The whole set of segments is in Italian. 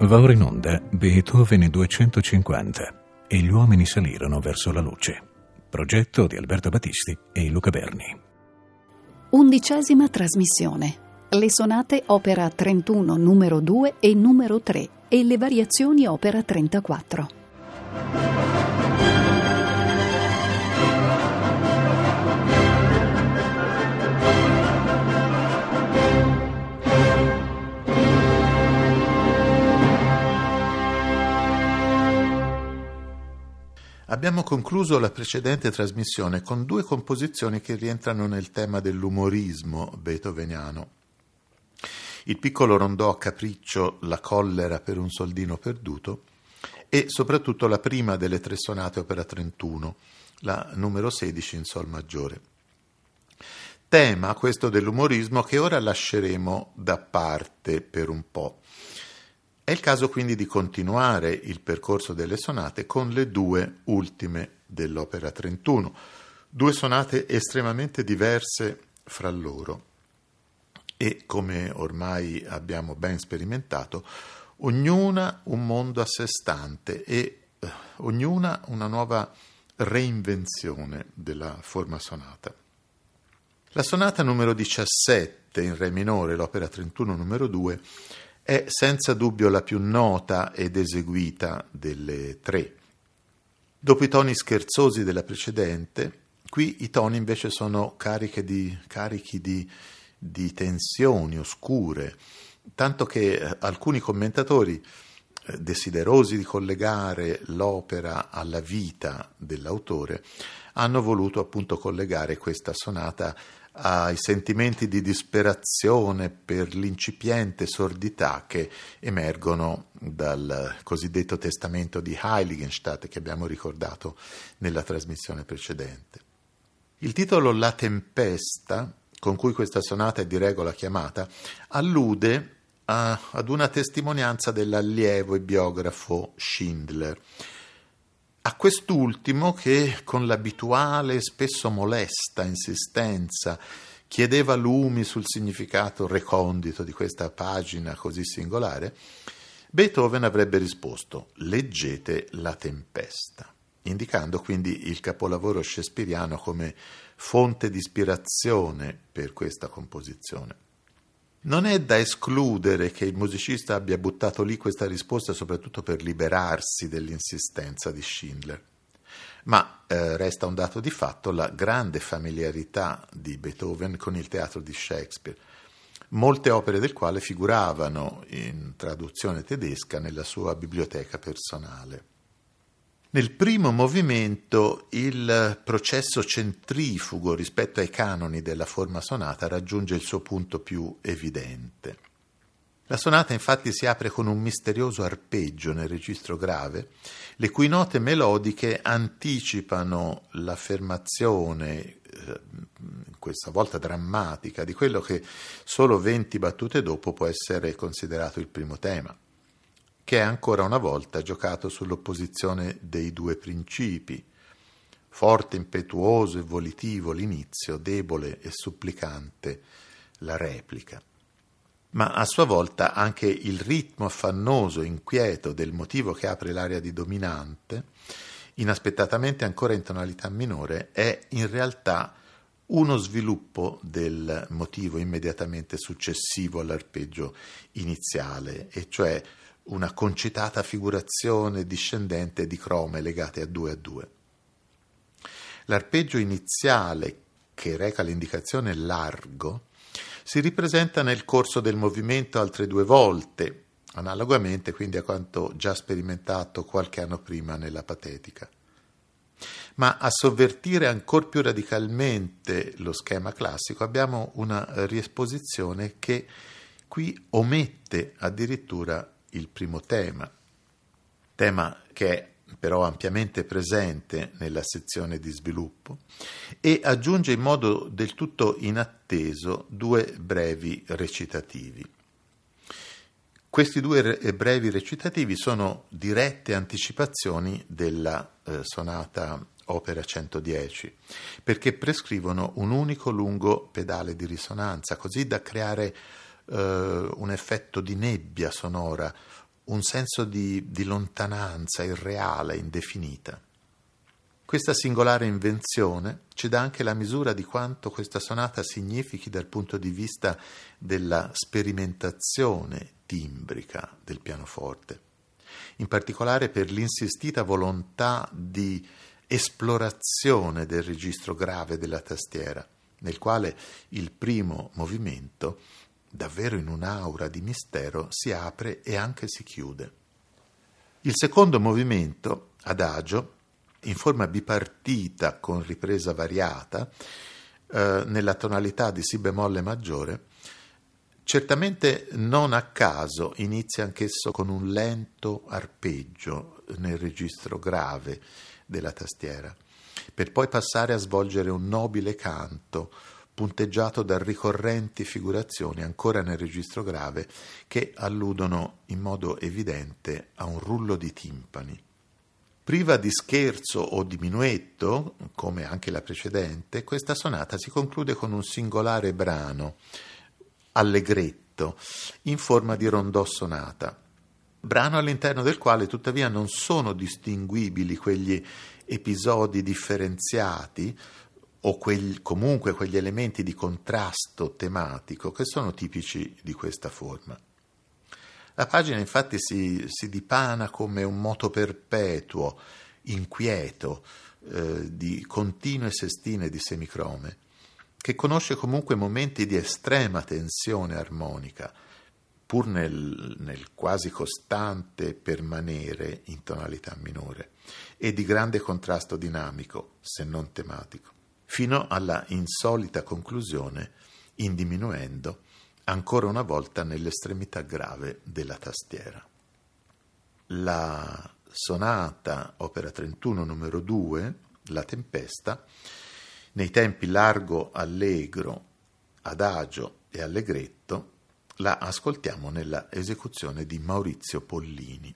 Va ora in onda Beethoven 250 e gli uomini salirono verso la luce. Progetto di Alberto Battisti e Luca Berni. Undicesima trasmissione. Le sonate opera 31 numero 2 e numero 3 e le variazioni opera 34. Abbiamo concluso la precedente trasmissione con due composizioni che rientrano nel tema dell'umorismo beethoveniano. Il piccolo rondò a capriccio La collera per un soldino perduto e soprattutto la prima delle tre sonate opera 31, la numero 16 in sol maggiore. Tema questo dell'umorismo che ora lasceremo da parte per un po' È il caso quindi di continuare il percorso delle sonate con le due ultime dell'opera 31, due sonate estremamente diverse fra loro e, come ormai abbiamo ben sperimentato, ognuna un mondo a sé stante e eh, ognuna una nuova reinvenzione della forma sonata. La sonata numero 17 in Re minore, l'opera 31 numero 2, è senza dubbio la più nota ed eseguita delle tre. Dopo i toni scherzosi della precedente, qui i toni invece sono di, carichi di, di tensioni oscure, tanto che eh, alcuni commentatori eh, desiderosi di collegare l'opera alla vita dell'autore, hanno voluto appunto collegare questa sonata ai sentimenti di disperazione per l'incipiente sordità che emergono dal cosiddetto testamento di Heiligenstadt che abbiamo ricordato nella trasmissione precedente. Il titolo La tempesta, con cui questa sonata è di regola chiamata, allude a, ad una testimonianza dell'allievo e biografo Schindler a quest'ultimo che con l'abituale e spesso molesta insistenza chiedeva lumi sul significato recondito di questa pagina così singolare, Beethoven avrebbe risposto leggete la tempesta, indicando quindi il capolavoro shakespeariano come fonte di ispirazione per questa composizione. Non è da escludere che il musicista abbia buttato lì questa risposta soprattutto per liberarsi dell'insistenza di Schindler. Ma eh, resta un dato di fatto la grande familiarità di Beethoven con il teatro di Shakespeare, molte opere del quale figuravano in traduzione tedesca nella sua biblioteca personale. Nel primo movimento il processo centrifugo rispetto ai canoni della forma sonata raggiunge il suo punto più evidente. La sonata infatti si apre con un misterioso arpeggio nel registro grave, le cui note melodiche anticipano l'affermazione, eh, questa volta drammatica, di quello che solo 20 battute dopo può essere considerato il primo tema che è ancora una volta giocato sull'opposizione dei due principi, forte, impetuoso e volitivo l'inizio, debole e supplicante la replica. Ma a sua volta anche il ritmo affannoso, inquieto del motivo che apre l'aria di dominante, inaspettatamente ancora in tonalità minore, è in realtà uno sviluppo del motivo immediatamente successivo all'arpeggio iniziale, e cioè una concitata figurazione discendente di crome legate a due a due. L'arpeggio iniziale, che reca l'indicazione largo, si ripresenta nel corso del movimento altre due volte, analogamente quindi a quanto già sperimentato qualche anno prima nella patetica. Ma a sovvertire ancora più radicalmente lo schema classico abbiamo una riesposizione che qui omette addirittura il primo tema, tema che è però ampiamente presente nella sezione di sviluppo, e aggiunge in modo del tutto inatteso due brevi recitativi. Questi due brevi recitativi sono dirette anticipazioni della eh, sonata opera 110, perché prescrivono un unico lungo pedale di risonanza, così da creare eh, un effetto di nebbia sonora, un senso di, di lontananza irreale, indefinita. Questa singolare invenzione ci dà anche la misura di quanto questa sonata significhi dal punto di vista della sperimentazione timbrica del pianoforte, in particolare per l'insistita volontà di esplorazione del registro grave della tastiera, nel quale il primo movimento, davvero in un'aura di mistero, si apre e anche si chiude. Il secondo movimento, adagio, in forma bipartita con ripresa variata, eh, nella tonalità di Si bemolle maggiore, certamente non a caso inizia anch'esso con un lento arpeggio nel registro grave della tastiera, per poi passare a svolgere un nobile canto punteggiato da ricorrenti figurazioni ancora nel registro grave che alludono in modo evidente a un rullo di timpani. Priva di scherzo o di minuetto, come anche la precedente, questa sonata si conclude con un singolare brano, allegretto, in forma di rondò sonata, brano all'interno del quale tuttavia non sono distinguibili quegli episodi differenziati o quel, comunque quegli elementi di contrasto tematico che sono tipici di questa forma. La pagina infatti si, si dipana come un moto perpetuo, inquieto, eh, di continue sestine di semicrome, che conosce comunque momenti di estrema tensione armonica, pur nel, nel quasi costante permanere in tonalità minore, e di grande contrasto dinamico, se non tematico, fino alla insolita conclusione in diminuendo ancora una volta nell'estremità grave della tastiera. La sonata opera 31 numero 2, La tempesta, nei tempi largo, allegro, adagio e allegretto, la ascoltiamo nella esecuzione di Maurizio Pollini.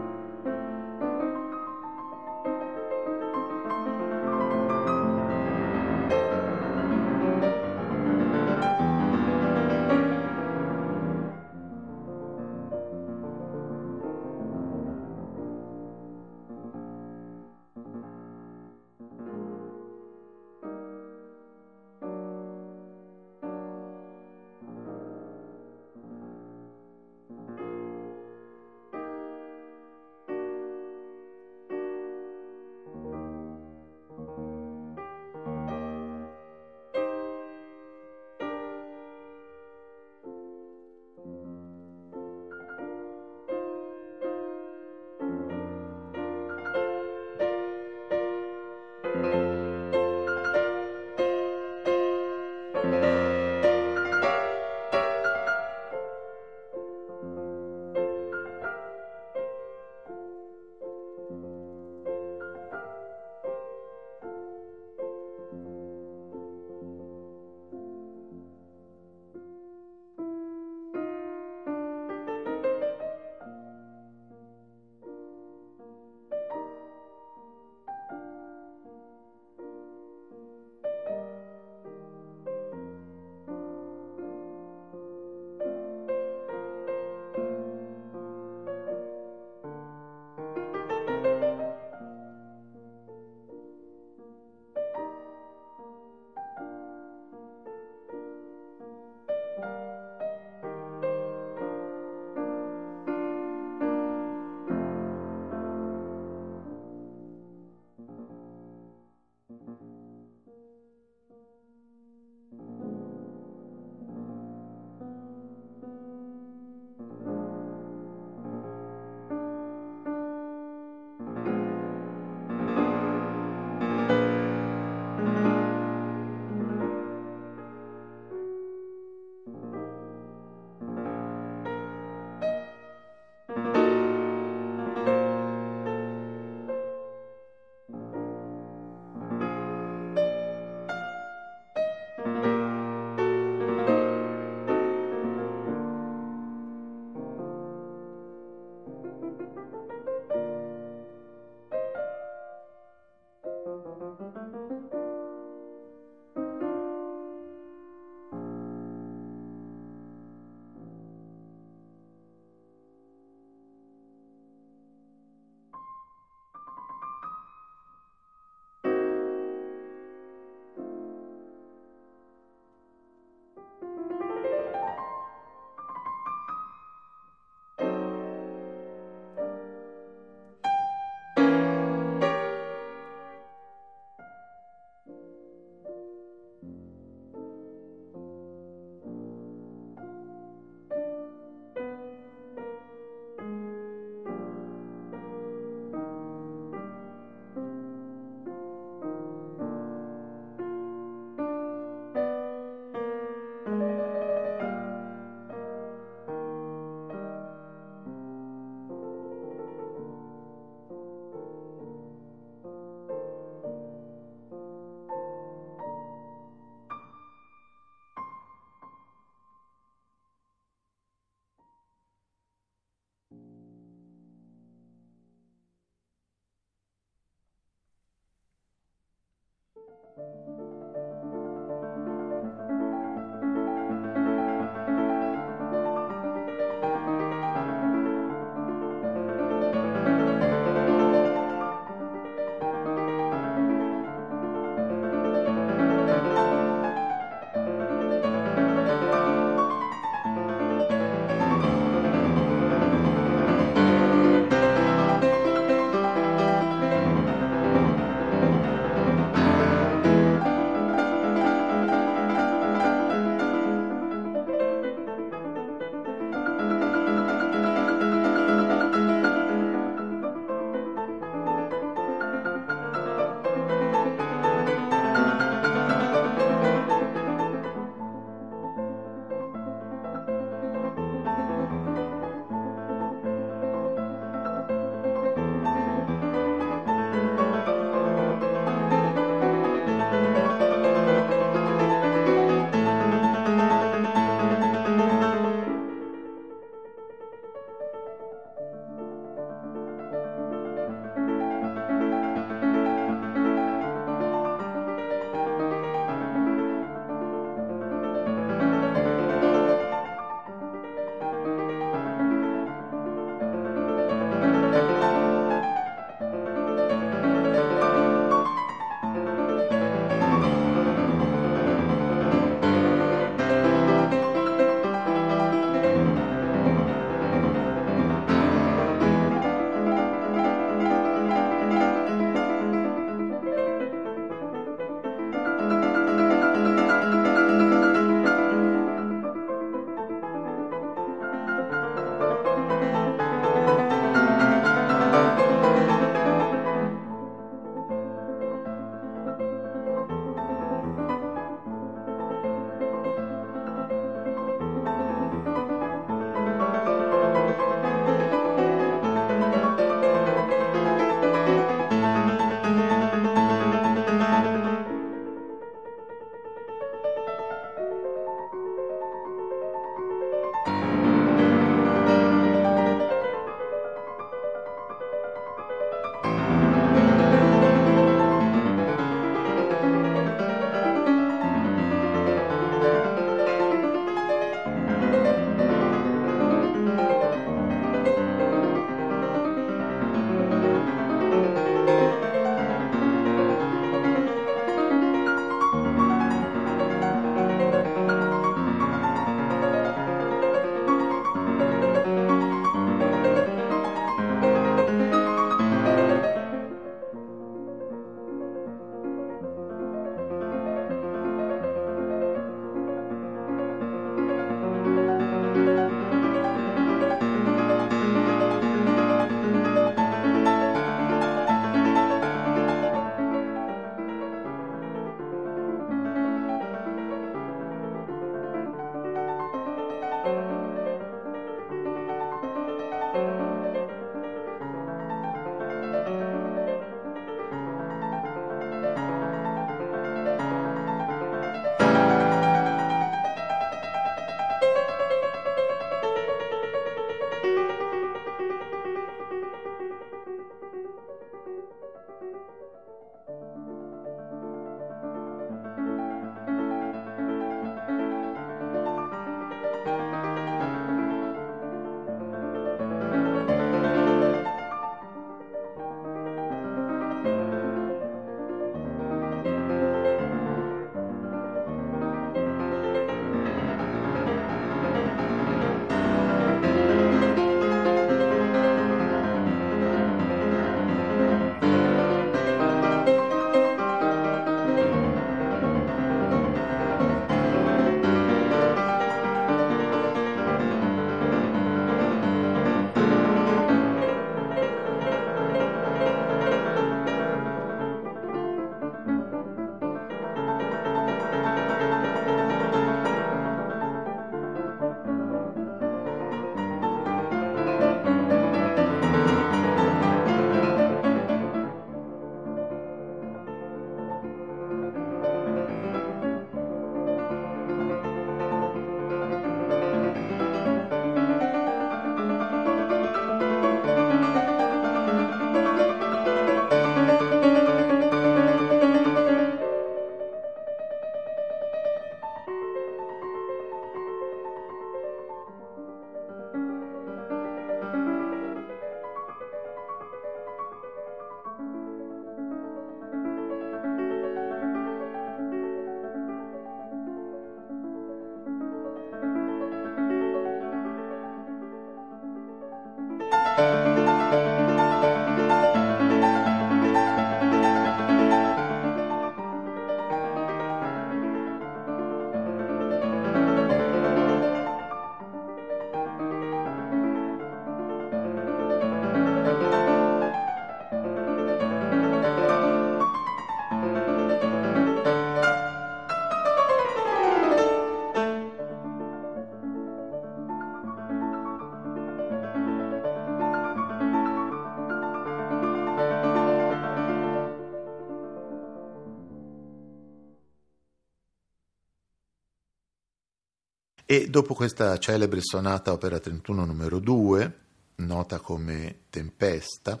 E dopo questa celebre sonata opera 31 numero 2, nota come Tempesta,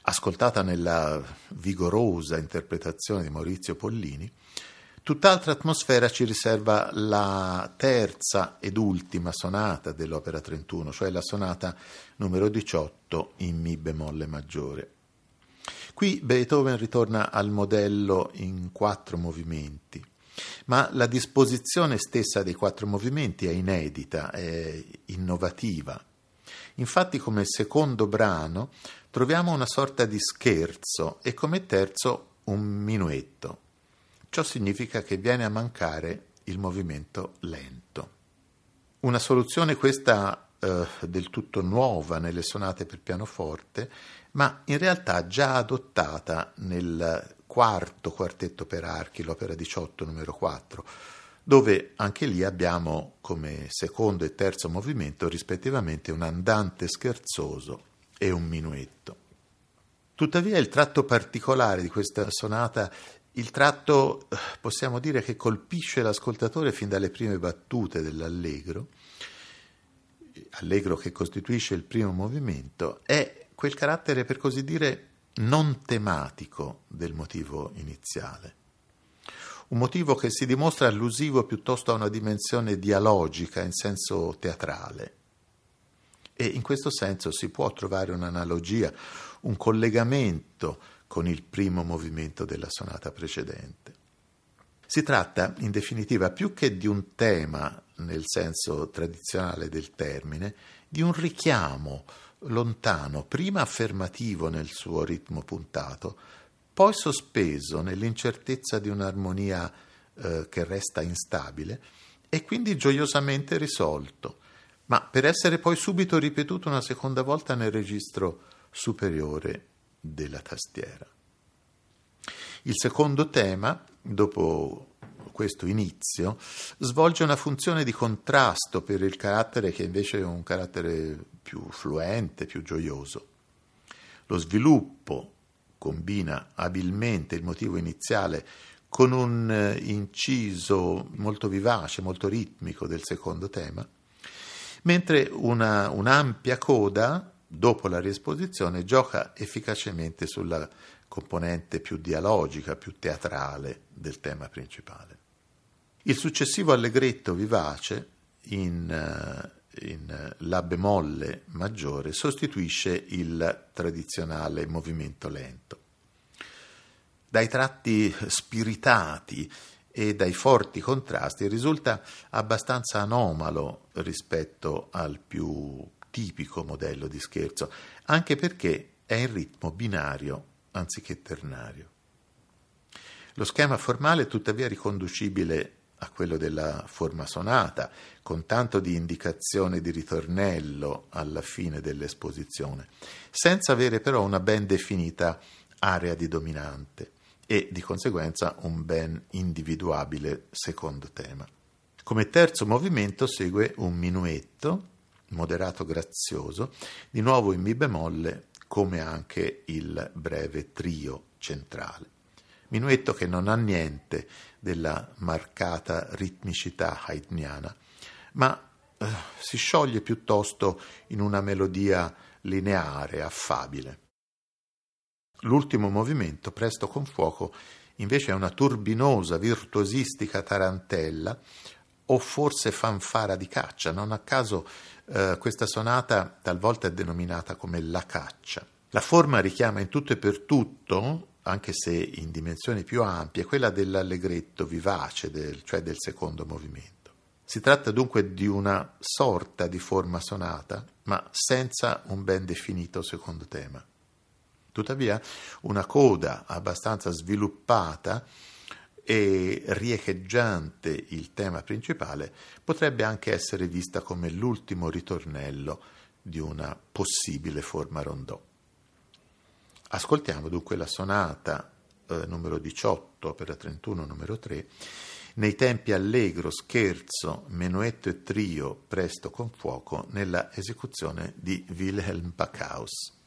ascoltata nella vigorosa interpretazione di Maurizio Pollini, tutt'altra atmosfera ci riserva la terza ed ultima sonata dell'opera 31, cioè la sonata numero 18 in Mi bemolle maggiore. Qui Beethoven ritorna al modello in quattro movimenti, ma la disposizione stessa dei quattro movimenti è inedita, è innovativa. Infatti come secondo brano troviamo una sorta di scherzo e come terzo un minuetto. Ciò significa che viene a mancare il movimento lento. Una soluzione questa eh, del tutto nuova nelle sonate per pianoforte, ma in realtà già adottata nel quarto quartetto per archi, l'opera 18 numero 4, dove anche lì abbiamo come secondo e terzo movimento rispettivamente un andante scherzoso e un minuetto. Tuttavia il tratto particolare di questa sonata, il tratto possiamo dire che colpisce l'ascoltatore fin dalle prime battute dell'allegro, allegro che costituisce il primo movimento, è quel carattere per così dire non tematico del motivo iniziale un motivo che si dimostra allusivo piuttosto a una dimensione dialogica in senso teatrale. E in questo senso si può trovare un'analogia, un collegamento con il primo movimento della sonata precedente. Si tratta, in definitiva, più che di un tema nel senso tradizionale del termine, di un richiamo lontano, prima affermativo nel suo ritmo puntato, poi sospeso nell'incertezza di un'armonia eh, che resta instabile e quindi gioiosamente risolto, ma per essere poi subito ripetuto una seconda volta nel registro superiore della tastiera. Il secondo tema, dopo questo inizio, svolge una funzione di contrasto per il carattere che invece è un carattere più fluente, più gioioso. Lo sviluppo combina abilmente il motivo iniziale con un eh, inciso molto vivace, molto ritmico del secondo tema, mentre una, un'ampia coda, dopo la riesposizione, gioca efficacemente sulla componente più dialogica, più teatrale del tema principale. Il successivo allegretto vivace in uh, in eh, La bemolle maggiore sostituisce il tradizionale movimento lento. Dai tratti spiritati e dai forti contrasti risulta abbastanza anomalo rispetto al più tipico modello di scherzo, anche perché è in ritmo binario anziché ternario. Lo schema formale è tuttavia riconducibile a quello della forma sonata, con tanto di indicazione di ritornello alla fine dell'esposizione, senza avere però una ben definita area di dominante e di conseguenza un ben individuabile secondo tema. Come terzo movimento segue un minuetto moderato grazioso, di nuovo in Mi bemolle, come anche il breve trio centrale. Minuetto che non ha niente della marcata ritmicità haydniana, ma eh, si scioglie piuttosto in una melodia lineare, affabile. L'ultimo movimento, presto con fuoco, invece è una turbinosa, virtuosistica tarantella o forse fanfara di caccia. Non a caso eh, questa sonata talvolta è denominata come la caccia. La forma richiama in tutto e per tutto anche se in dimensioni più ampie, quella dell'allegretto vivace, del, cioè del secondo movimento. Si tratta dunque di una sorta di forma sonata, ma senza un ben definito secondo tema. Tuttavia, una coda abbastanza sviluppata e riecheggiante il tema principale potrebbe anche essere vista come l'ultimo ritornello di una possibile forma rondò. Ascoltiamo dunque la sonata eh, numero 18, opera 31, numero 3, nei tempi allegro, scherzo, menuetto e trio, presto con fuoco, nella esecuzione di Wilhelm Backhaus.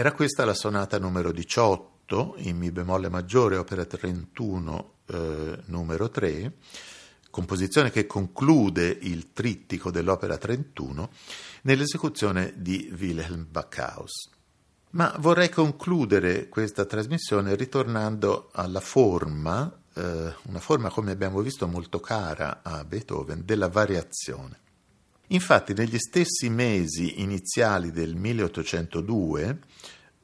Era questa la sonata numero 18 in Mi bemolle maggiore, opera 31, eh, numero 3, composizione che conclude il trittico dell'opera 31 nell'esecuzione di Wilhelm Backhaus. Ma vorrei concludere questa trasmissione ritornando alla forma, eh, una forma come abbiamo visto molto cara a Beethoven, della variazione. Infatti negli stessi mesi iniziali del 1802,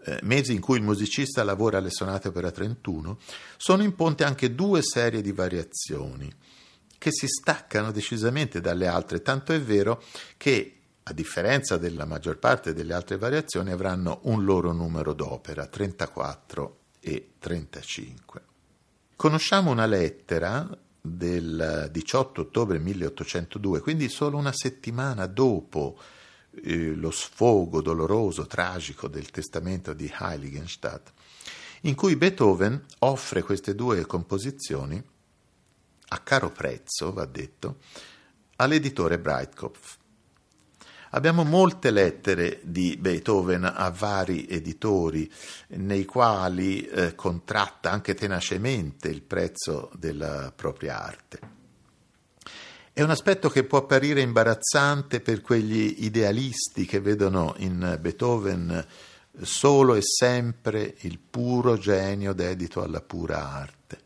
eh, mesi in cui il musicista lavora alle sonate opera 31, sono in ponte anche due serie di variazioni che si staccano decisamente dalle altre, tanto è vero che a differenza della maggior parte delle altre variazioni avranno un loro numero d'opera, 34 e 35. Conosciamo una lettera del 18 ottobre 1802, quindi solo una settimana dopo eh, lo sfogo doloroso, tragico del testamento di Heiligenstadt, in cui Beethoven offre queste due composizioni a caro prezzo, va detto, all'editore Breitkopf. Abbiamo molte lettere di Beethoven a vari editori nei quali eh, contratta anche tenacemente il prezzo della propria arte. È un aspetto che può apparire imbarazzante per quegli idealisti che vedono in Beethoven solo e sempre il puro genio dedito alla pura arte.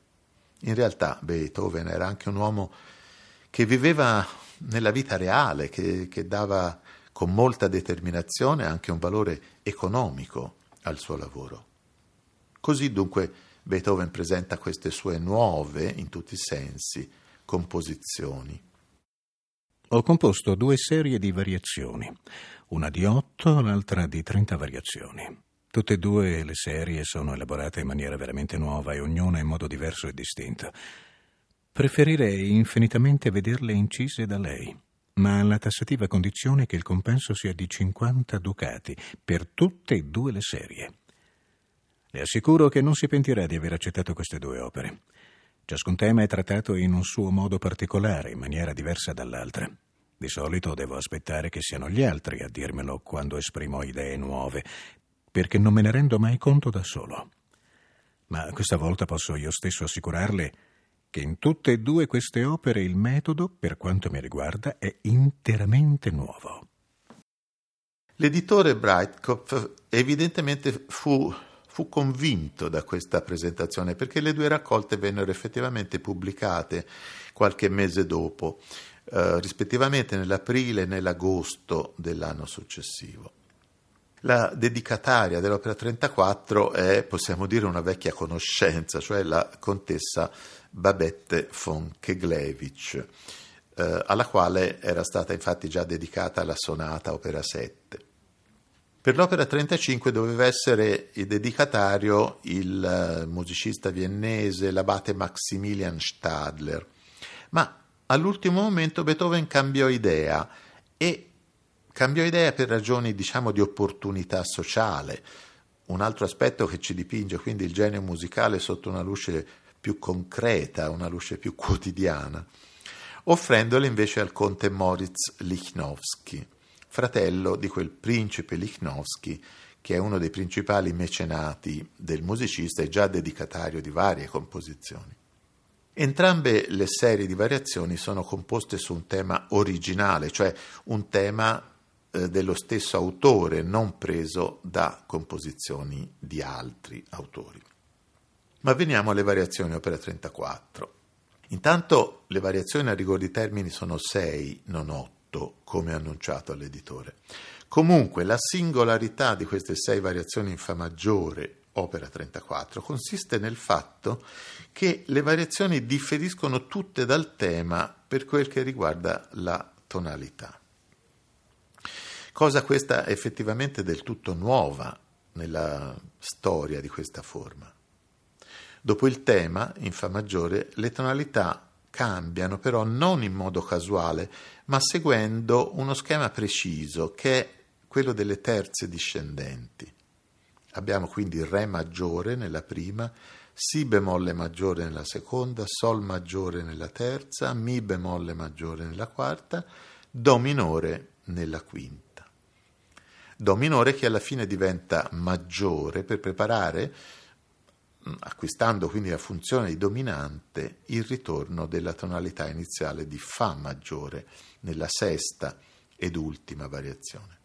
In realtà Beethoven era anche un uomo che viveva nella vita reale, che, che dava con molta determinazione anche un valore economico al suo lavoro. Così dunque Beethoven presenta queste sue nuove, in tutti i sensi, composizioni. Ho composto due serie di variazioni, una di otto, l'altra di trenta variazioni. Tutte e due le serie sono elaborate in maniera veramente nuova e ognuna in modo diverso e distinto. Preferirei infinitamente vederle incise da lei ma alla tassativa condizione che il compenso sia di 50 ducati per tutte e due le serie. Le assicuro che non si pentirà di aver accettato queste due opere. Ciascun tema è trattato in un suo modo particolare, in maniera diversa dall'altra. Di solito devo aspettare che siano gli altri a dirmelo quando esprimo idee nuove, perché non me ne rendo mai conto da solo. Ma questa volta posso io stesso assicurarle che in tutte e due queste opere il metodo, per quanto mi riguarda, è interamente nuovo. L'editore Breitkopf evidentemente fu, fu, convinto da questa presentazione perché le due raccolte vennero effettivamente pubblicate qualche mese dopo, eh, rispettivamente nell'aprile e nell'agosto dell'anno successivo. La dedicataria dell'opera 34 è, possiamo dire, una vecchia conoscenza, cioè la contessa Babette von Keglevich, eh, alla quale era stata infatti già dedicata la sonata opera 7. Per l'opera 35 doveva essere il dedicatario il eh, musicista viennese, l'abate Maximilian Stadler, ma all'ultimo momento Beethoven cambiò idea e Cambiò idea per ragioni, diciamo, di opportunità sociale. Un altro aspetto che ci dipinge quindi il genio musicale sotto una luce più concreta, una luce più quotidiana, offrendole invece al conte Moritz Lichnowsky, fratello di quel principe Lichnowsky che è uno dei principali mecenati del musicista e già dedicatario di varie composizioni. Entrambe le serie di variazioni sono composte su un tema originale, cioè un tema eh, dello stesso autore, non preso da composizioni di altri autori. Ma veniamo alle variazioni opera 34. Intanto le variazioni a rigor di termini sono sei, non otto, come annunciato all'editore. Comunque la singolarità di queste sei variazioni in Fa maggiore, opera 34, consiste nel fatto che le variazioni differiscono tutte dal tema per quel che riguarda la tonalità. Cosa questa effettivamente del tutto nuova nella storia di questa forma. Dopo il tema, in Fa maggiore, le tonalità cambiano però non in modo casuale, ma seguendo uno schema preciso che è quello delle terze discendenti. Abbiamo quindi Re maggiore nella prima, Si bemolle maggiore nella seconda, Sol maggiore nella terza, Mi bemolle maggiore nella quarta, Do minore nella quinta. Do minore che alla fine diventa maggiore per preparare, acquistando quindi la funzione di dominante, il ritorno della tonalità iniziale di Fa maggiore nella sesta ed ultima variazione.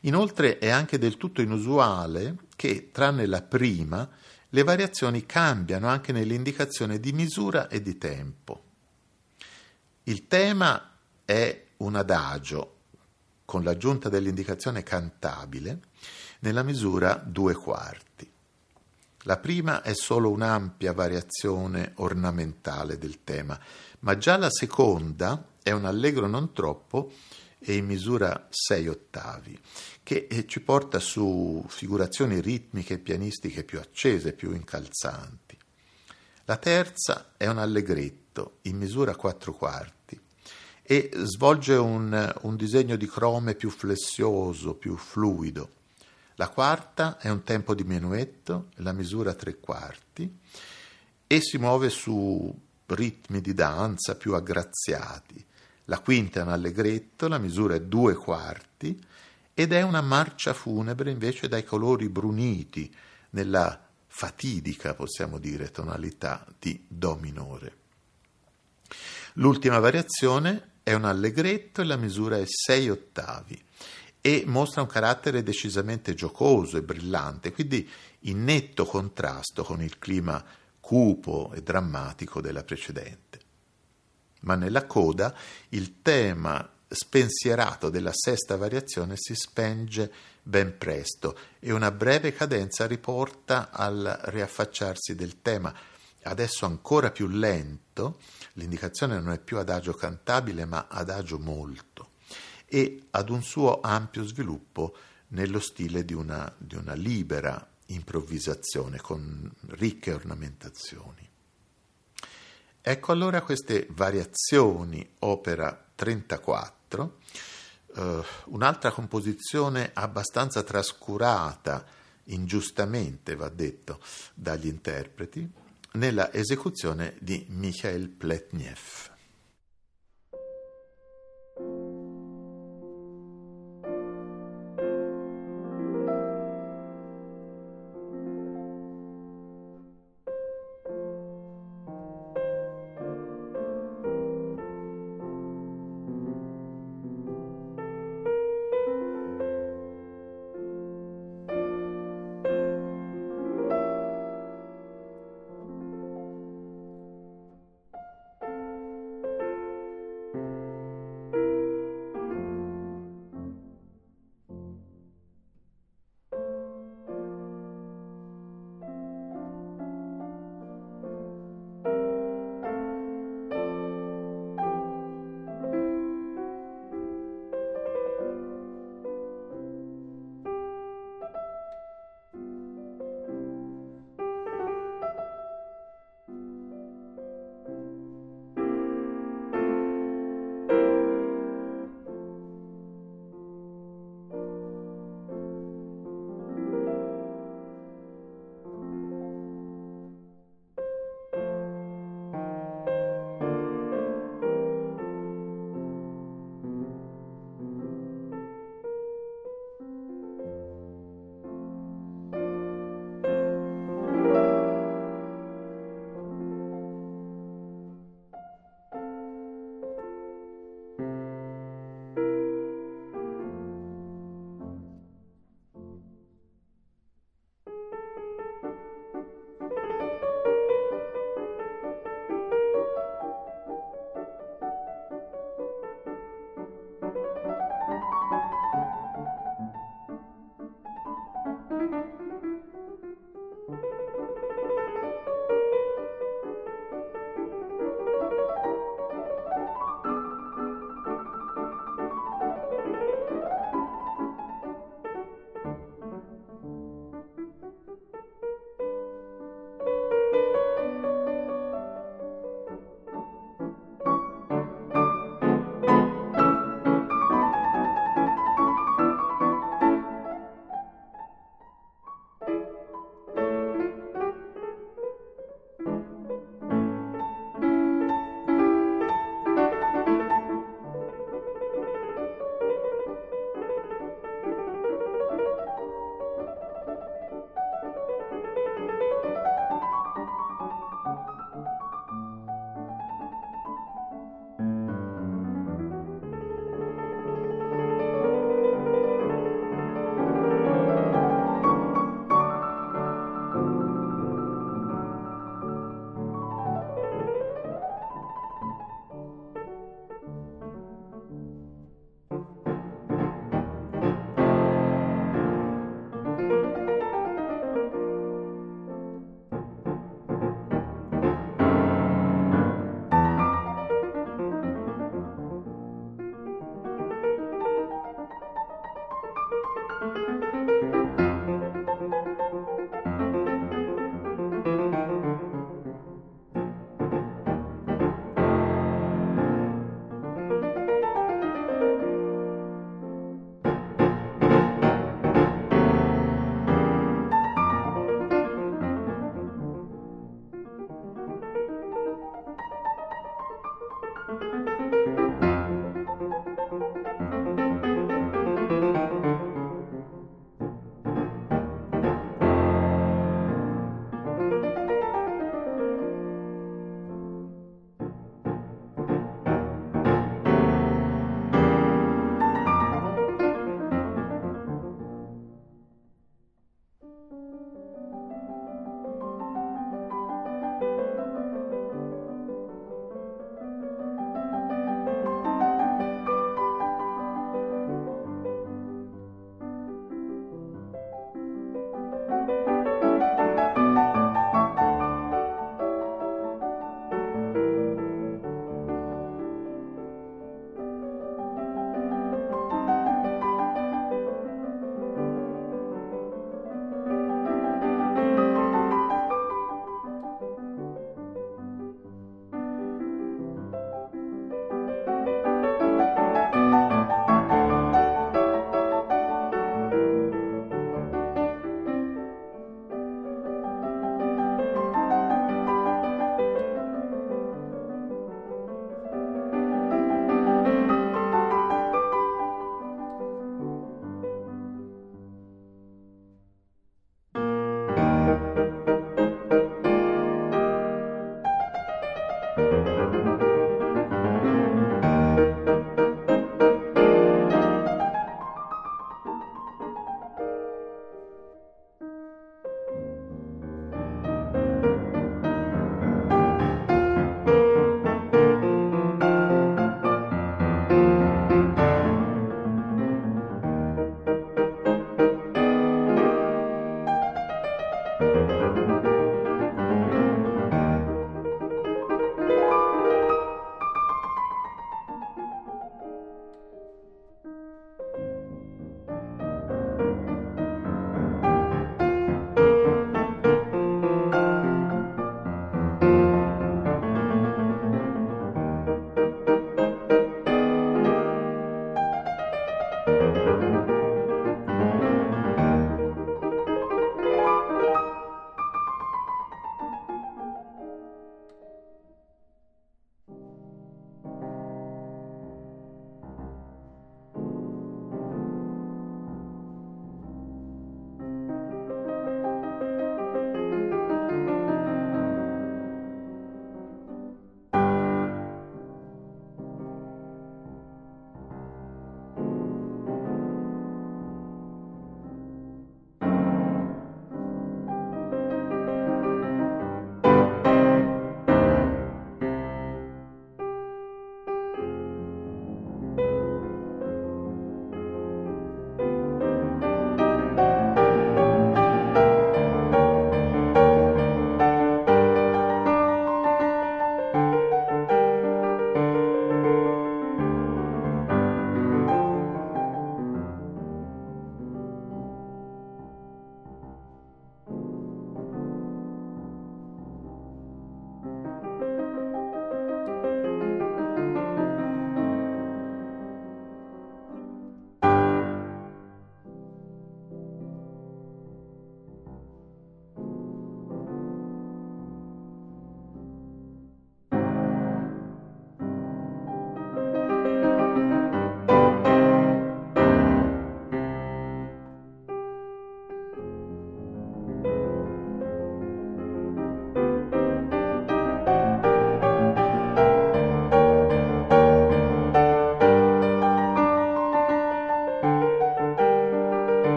Inoltre è anche del tutto inusuale che, tranne la prima, le variazioni cambiano anche nell'indicazione di misura e di tempo. Il tema è un adagio con l'aggiunta dell'indicazione cantabile nella misura due quarti. La prima è solo un'ampia variazione ornamentale del tema, ma già la seconda è un allegro non troppo e in misura 6 ottavi, che eh, ci porta su figurazioni ritmiche e pianistiche più accese, più incalzanti. La terza è un allegretto in misura 4 quarti e svolge un, un disegno di crome più flessioso, più fluido. La quarta è un tempo di menuetto, la misura tre quarti, e si muove su ritmi di danza più aggraziati. La quinta è un allegretto, la misura è due quarti, ed è una marcia funebre invece dai colori bruniti, nella fatidica, possiamo dire, tonalità di Do minore. L'ultima variazione è un allegretto e la misura è 6 ottavi e mostra un carattere decisamente giocoso e brillante, quindi in netto contrasto con il clima cupo e drammatico della precedente. Ma nella coda il tema spensierato della sesta variazione si spenge ben presto e una breve cadenza riporta al riaffacciarsi del tema, adesso ancora più lento, l'indicazione non è più adagio cantabile ma adagio molto, e ad un suo ampio sviluppo nello stile di una, di una libera improvvisazione con ricche ornamentazioni. Ecco allora queste variazioni, opera 34, eh, un'altra composizione abbastanza trascurata, ingiustamente va detto, dagli interpreti, nella esecuzione di Mikhail Pletnev.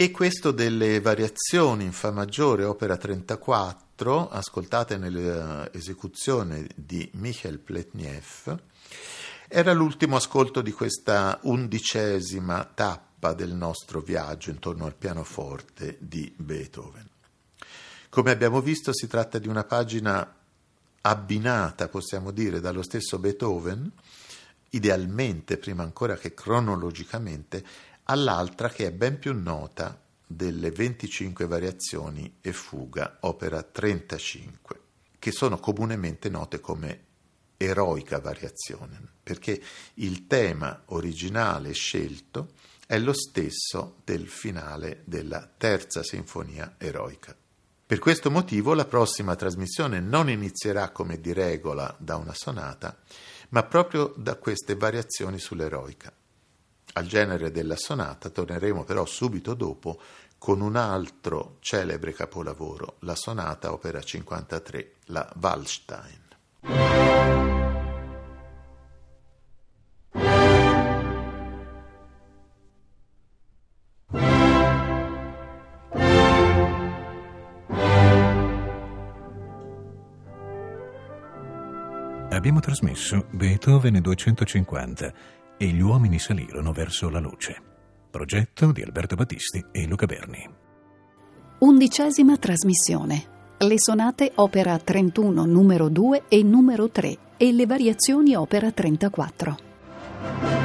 E questo delle variazioni in Fa maggiore, opera 34, ascoltate nell'esecuzione di Michael Pletniev, era l'ultimo ascolto di questa undicesima tappa del nostro viaggio intorno al pianoforte di Beethoven. Come abbiamo visto si tratta di una pagina abbinata, possiamo dire, dallo stesso Beethoven, idealmente prima ancora che cronologicamente, all'altra che è ben più nota delle 25 variazioni e fuga, opera 35, che sono comunemente note come eroica variazione, perché il tema originale scelto è lo stesso del finale della terza sinfonia eroica. Per questo motivo la prossima trasmissione non inizierà come di regola da una sonata, ma proprio da queste variazioni sull'eroica. Al genere della sonata torneremo però subito dopo con un altro celebre capolavoro, la sonata opera 53, la Wallstein. Abbiamo trasmesso Beethoven 250 e gli uomini salirono verso la luce. Progetto di Alberto Battisti e Luca Berni. Undicesima trasmissione. Le sonate opera 31 numero 2 e numero 3 e le variazioni opera 34.